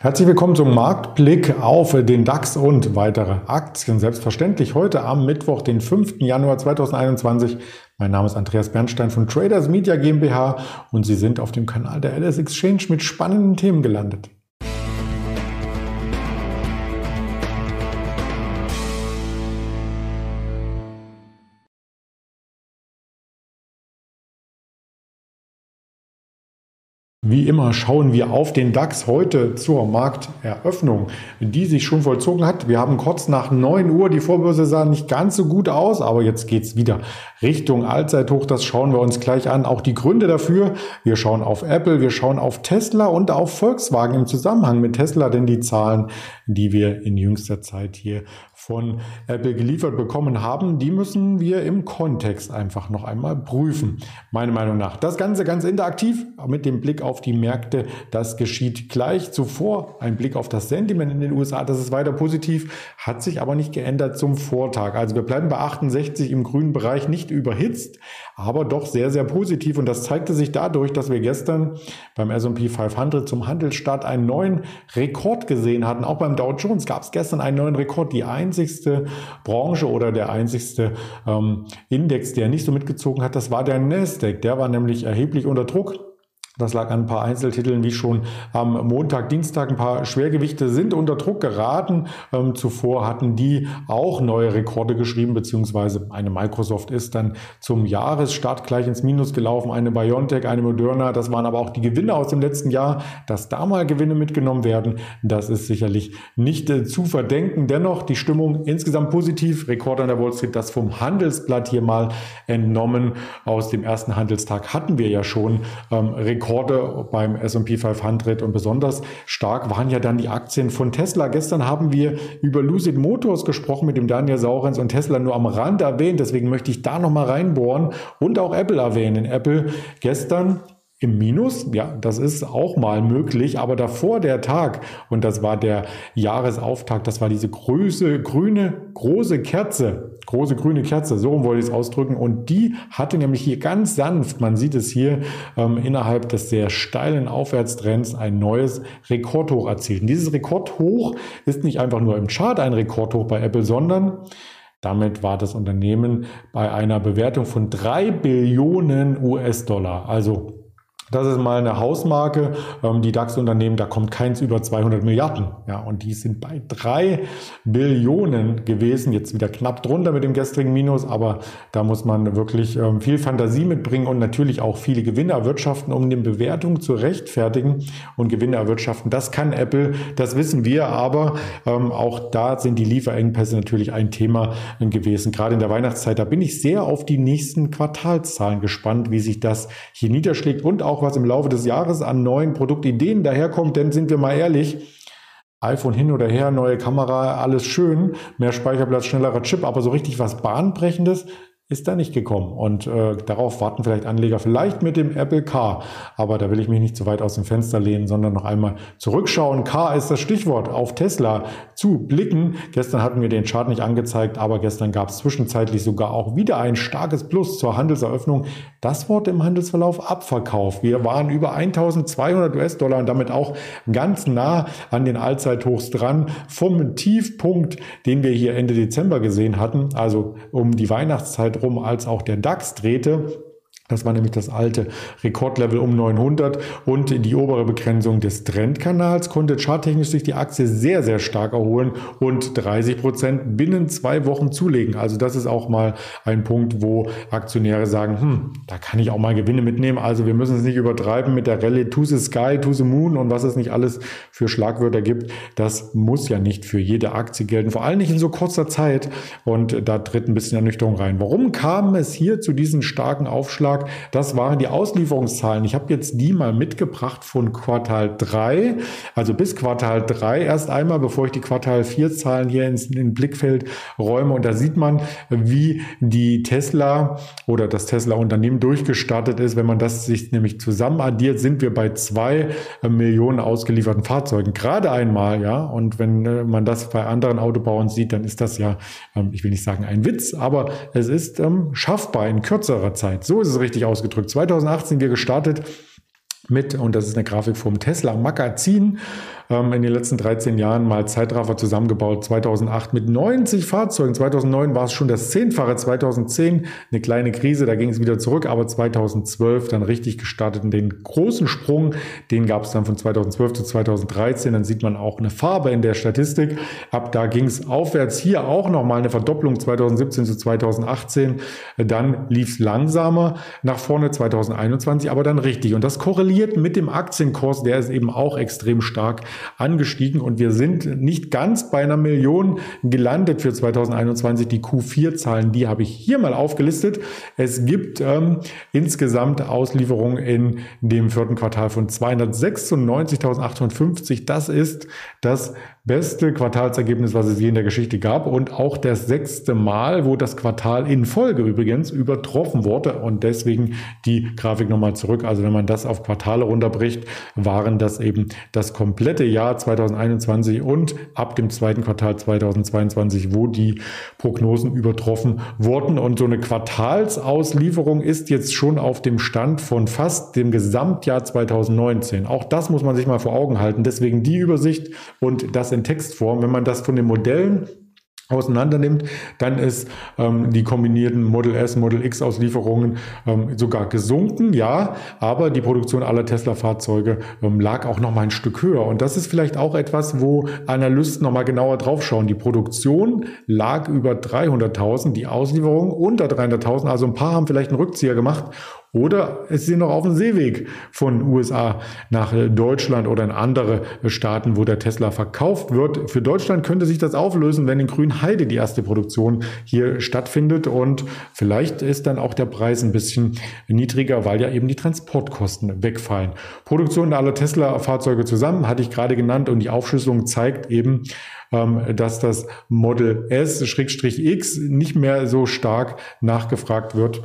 Herzlich willkommen zum Marktblick auf den DAX und weitere Aktien. Selbstverständlich heute am Mittwoch, den 5. Januar 2021. Mein Name ist Andreas Bernstein von Traders Media GmbH und Sie sind auf dem Kanal der LS Exchange mit spannenden Themen gelandet. Wie immer schauen wir auf den DAX heute zur Markteröffnung, die sich schon vollzogen hat. Wir haben kurz nach 9 Uhr, die Vorbörse sah nicht ganz so gut aus, aber jetzt geht's wieder Richtung Allzeithoch. Das schauen wir uns gleich an. Auch die Gründe dafür. Wir schauen auf Apple, wir schauen auf Tesla und auf Volkswagen im Zusammenhang mit Tesla, denn die Zahlen, die wir in jüngster Zeit hier von Apple geliefert bekommen haben, die müssen wir im Kontext einfach noch einmal prüfen. Meine Meinung nach. Das Ganze ganz interaktiv mit dem Blick auf die Märkte. Das geschieht gleich zuvor. Ein Blick auf das Sentiment in den USA. Das ist weiter positiv, hat sich aber nicht geändert zum Vortag. Also wir bleiben bei 68 im grünen Bereich, nicht überhitzt, aber doch sehr, sehr positiv. Und das zeigte sich dadurch, dass wir gestern beim S&P 500 zum Handelsstart einen neuen Rekord gesehen hatten. Auch beim Dow Jones gab es gestern einen neuen Rekord. Die ein einzigste Branche oder der einzigste ähm, Index, der nicht so mitgezogen hat, das war der Nasdaq. Der war nämlich erheblich unter Druck. Das lag an ein paar Einzeltiteln, wie schon am Montag, Dienstag. Ein paar Schwergewichte sind unter Druck geraten. Ähm, zuvor hatten die auch neue Rekorde geschrieben, beziehungsweise eine Microsoft ist dann zum Jahresstart gleich ins Minus gelaufen. Eine BioNTech, eine Moderna. Das waren aber auch die Gewinne aus dem letzten Jahr. Dass da mal Gewinne mitgenommen werden, das ist sicherlich nicht äh, zu verdenken. Dennoch die Stimmung insgesamt positiv. Rekord an der Wall Street, das vom Handelsblatt hier mal entnommen. Aus dem ersten Handelstag hatten wir ja schon ähm, Rekorde Rekorde beim S&P 500 und besonders stark waren ja dann die Aktien von Tesla. Gestern haben wir über Lucid Motors gesprochen mit dem Daniel Saurenz und Tesla nur am Rand erwähnt. Deswegen möchte ich da nochmal reinbohren und auch Apple erwähnen. Apple gestern im Minus. Ja, das ist auch mal möglich, aber davor der Tag, und das war der Jahresauftakt, das war diese große grüne, große Kerze, große grüne Kerze, so wollte ich es ausdrücken, und die hatte nämlich hier ganz sanft, man sieht es hier, ähm, innerhalb des sehr steilen Aufwärtstrends ein neues Rekordhoch erzielt. Und dieses Rekordhoch ist nicht einfach nur im Chart ein Rekordhoch bei Apple, sondern damit war das Unternehmen bei einer Bewertung von drei Billionen US-Dollar, also das ist mal eine Hausmarke. Ähm, die DAX-Unternehmen, da kommt keins über 200 Milliarden. Ja, und die sind bei drei Billionen gewesen. Jetzt wieder knapp drunter mit dem gestrigen Minus, aber da muss man wirklich ähm, viel Fantasie mitbringen und natürlich auch viele Gewinne erwirtschaften, um den Bewertung zu rechtfertigen und Gewinne erwirtschaften. Das kann Apple, das wissen wir, aber ähm, auch da sind die Lieferengpässe natürlich ein Thema gewesen. Gerade in der Weihnachtszeit, da bin ich sehr auf die nächsten Quartalszahlen gespannt, wie sich das hier niederschlägt und auch auch was im Laufe des Jahres an neuen Produktideen daherkommt, denn sind wir mal ehrlich, iPhone hin oder her, neue Kamera, alles schön, mehr Speicherplatz, schnellerer Chip, aber so richtig was Bahnbrechendes ist da nicht gekommen. Und äh, darauf warten vielleicht Anleger vielleicht mit dem Apple Car. Aber da will ich mich nicht zu weit aus dem Fenster lehnen, sondern noch einmal zurückschauen. Car ist das Stichwort. Auf Tesla zu blicken. Gestern hatten wir den Chart nicht angezeigt, aber gestern gab es zwischenzeitlich sogar auch wieder ein starkes Plus zur Handelseröffnung. Das wurde im Handelsverlauf abverkauft. Wir waren über 1200 US-Dollar und damit auch ganz nah an den Allzeithochs dran vom Tiefpunkt, den wir hier Ende Dezember gesehen hatten. Also um die Weihnachtszeit rum, als auch der DAX drehte. Das war nämlich das alte Rekordlevel um 900 und die obere Begrenzung des Trendkanals konnte charttechnisch sich die Aktie sehr, sehr stark erholen und 30 Prozent binnen zwei Wochen zulegen. Also das ist auch mal ein Punkt, wo Aktionäre sagen, hm, da kann ich auch mal Gewinne mitnehmen. Also wir müssen es nicht übertreiben mit der Rallye to the sky, to the moon und was es nicht alles für Schlagwörter gibt. Das muss ja nicht für jede Aktie gelten, vor allem nicht in so kurzer Zeit. Und da tritt ein bisschen Ernüchterung rein. Warum kam es hier zu diesem starken Aufschlag? Auftrag. Das waren die Auslieferungszahlen. Ich habe jetzt die mal mitgebracht von Quartal 3, also bis Quartal 3 erst einmal, bevor ich die Quartal 4 Zahlen hier ins, in Blickfeld räume. Und da sieht man, wie die Tesla oder das Tesla-Unternehmen durchgestartet ist. Wenn man das sich nämlich zusammen addiert, sind wir bei zwei Millionen ausgelieferten Fahrzeugen. Gerade einmal, ja. Und wenn äh, man das bei anderen Autobauern sieht, dann ist das ja, ähm, ich will nicht sagen ein Witz, aber es ist ähm, schaffbar in kürzerer Zeit. So ist es richtig richtig ausgedrückt. 2018 wir gestartet mit, und das ist eine Grafik vom Tesla Magazin, ähm, in den letzten 13 Jahren mal Zeitraffer zusammengebaut. 2008 mit 90 Fahrzeugen. 2009 war es schon das Zehnfache. 2010 eine kleine Krise, da ging es wieder zurück. Aber 2012 dann richtig gestartet. Und den großen Sprung, den gab es dann von 2012 zu 2013. Dann sieht man auch eine Farbe in der Statistik. Ab da ging es aufwärts. Hier auch nochmal eine Verdopplung 2017 zu 2018. Dann lief es langsamer nach vorne 2021, aber dann richtig. Und das korreliert mit dem Aktienkurs. Der ist eben auch extrem stark angestiegen. Und wir sind nicht ganz bei einer Million gelandet für 2021. Die Q4-Zahlen, die habe ich hier mal aufgelistet. Es gibt ähm, insgesamt Auslieferungen in dem vierten Quartal von 296.850. Das ist das beste Quartalsergebnis, was es je in der Geschichte gab und auch das sechste Mal, wo das Quartal in Folge übrigens übertroffen wurde und deswegen die Grafik nochmal zurück. Also wenn man das auf Quartale runterbricht, waren das eben das komplette Jahr 2021 und ab dem zweiten Quartal 2022, wo die Prognosen übertroffen wurden und so eine Quartalsauslieferung ist jetzt schon auf dem Stand von fast dem Gesamtjahr 2019. Auch das muss man sich mal vor Augen halten. Deswegen die Übersicht und das in Textform. Wenn man das von den Modellen auseinander nimmt, dann ist ähm, die kombinierten Model S, Model X Auslieferungen ähm, sogar gesunken, ja, aber die Produktion aller Tesla-Fahrzeuge ähm, lag auch noch mal ein Stück höher. Und das ist vielleicht auch etwas, wo Analysten noch mal genauer draufschauen. Die Produktion lag über 300.000, die Auslieferung unter 300.000, also ein paar haben vielleicht einen Rückzieher gemacht oder es sind noch auf dem Seeweg von USA nach Deutschland oder in andere Staaten, wo der Tesla verkauft wird. Für Deutschland könnte sich das auflösen, wenn in Grünheide die erste Produktion hier stattfindet. Und vielleicht ist dann auch der Preis ein bisschen niedriger, weil ja eben die Transportkosten wegfallen. Produktion aller Tesla-Fahrzeuge zusammen hatte ich gerade genannt und die Aufschlüsselung zeigt eben, ähm, dass das Model S-X nicht mehr so stark nachgefragt wird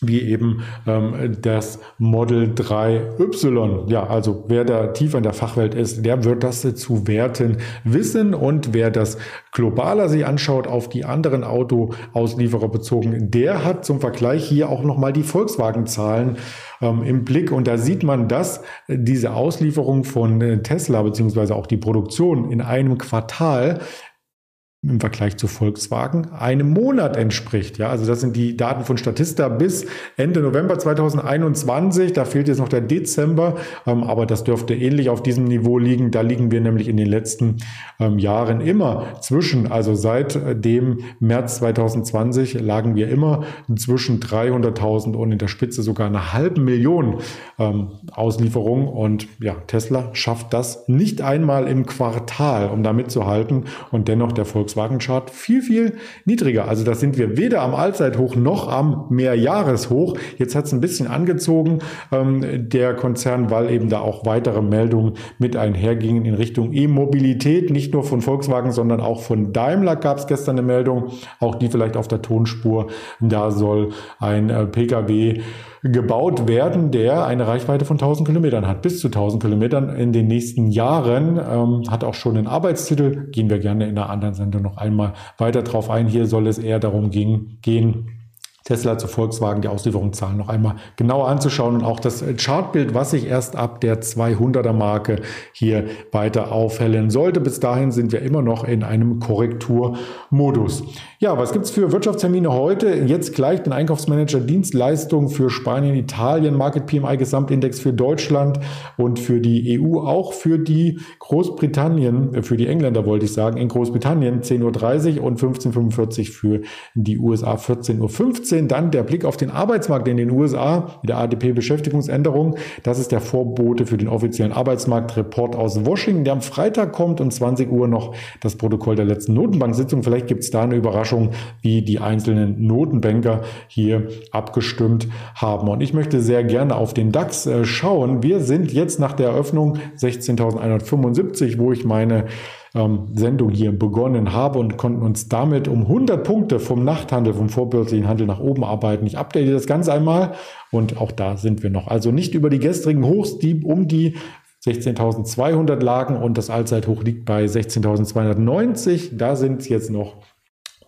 wie eben ähm, das Model 3Y. Ja, also wer da tiefer in der Fachwelt ist, der wird das zu werten wissen. Und wer das globaler sich anschaut, auf die anderen Autoauslieferer bezogen, der hat zum Vergleich hier auch nochmal die Volkswagen-Zahlen ähm, im Blick. Und da sieht man, dass diese Auslieferung von äh, Tesla beziehungsweise auch die Produktion in einem Quartal im Vergleich zu Volkswagen einem Monat entspricht. Ja, also das sind die Daten von Statista bis Ende November 2021. Da fehlt jetzt noch der Dezember, ähm, aber das dürfte ähnlich auf diesem Niveau liegen. Da liegen wir nämlich in den letzten ähm, Jahren immer zwischen, also seit äh, dem März 2020 lagen wir immer zwischen 300.000 und in der Spitze sogar eine halbe Million ähm, Auslieferungen. Und ja, Tesla schafft das nicht einmal im Quartal, um da mitzuhalten und dennoch der Volkswagen Volkswagen-Chart viel, viel niedriger. Also da sind wir weder am Allzeithoch noch am Mehrjahreshoch. Jetzt hat es ein bisschen angezogen, ähm, der Konzern, weil eben da auch weitere Meldungen mit einhergingen in Richtung E-Mobilität. Nicht nur von Volkswagen, sondern auch von Daimler gab es gestern eine Meldung, auch die vielleicht auf der Tonspur. Da soll ein äh, Pkw gebaut werden, der eine Reichweite von 1000 Kilometern hat, bis zu 1000 Kilometern in den nächsten Jahren. Ähm, hat auch schon einen Arbeitstitel, gehen wir gerne in einer anderen Sendung noch einmal weiter drauf ein. Hier soll es eher darum gehen, gehen Tesla zu Volkswagen die Auslieferungszahlen noch einmal genauer anzuschauen und auch das Chartbild, was sich erst ab der 200er Marke hier weiter aufhellen sollte. Bis dahin sind wir immer noch in einem Korrekturmodus. Ja, was gibt's für Wirtschaftstermine heute? Jetzt gleich den Einkaufsmanager Dienstleistungen für Spanien, Italien, Market PMI Gesamtindex für Deutschland und für die EU, auch für die Großbritannien, für die Engländer wollte ich sagen, in Großbritannien 10.30 Uhr und 15.45 Uhr für die USA 14.15 Uhr. 15 dann der Blick auf den Arbeitsmarkt in den USA, der ADP-Beschäftigungsänderung. Das ist der Vorbote für den offiziellen Arbeitsmarktreport aus Washington, der am Freitag kommt und 20 Uhr noch das Protokoll der letzten Notenbank-Sitzung. Vielleicht gibt es da eine Überraschung, wie die einzelnen Notenbanker hier abgestimmt haben. Und ich möchte sehr gerne auf den DAX äh, schauen. Wir sind jetzt nach der Eröffnung 16.175, wo ich meine ähm, Sendung hier begonnen habe und konnten uns damit um 100 Punkte vom Nachthandel, vom vorbörslichen Handel nach oben arbeiten. Ich update das Ganze einmal und auch da sind wir noch. Also nicht über die gestrigen Hochs, die um die 16.200 lagen und das Allzeithoch liegt bei 16.290. Da sind es jetzt noch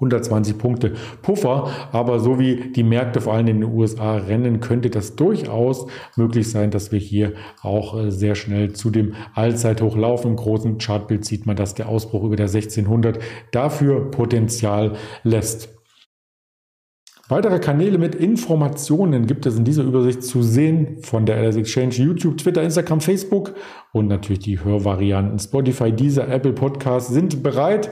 120 Punkte Puffer, aber so wie die Märkte vor allem in den USA rennen, könnte das durchaus möglich sein, dass wir hier auch äh, sehr schnell zu dem Allzeithoch laufen. Im großen Chartbild sieht man, dass der Ausbruch über der 1600 dafür Potenzial lässt. Weitere Kanäle mit Informationen gibt es in dieser Übersicht zu sehen von der LS Exchange, YouTube, Twitter, Instagram, Facebook und natürlich die Hörvarianten Spotify, dieser Apple Podcast sind bereit.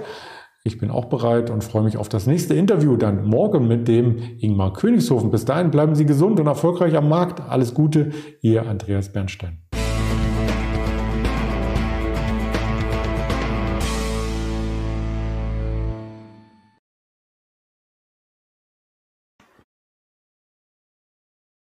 Ich bin auch bereit und freue mich auf das nächste Interview dann morgen mit dem Ingmar Königshofen. Bis dahin bleiben Sie gesund und erfolgreich am Markt. Alles Gute, Ihr Andreas Bernstein.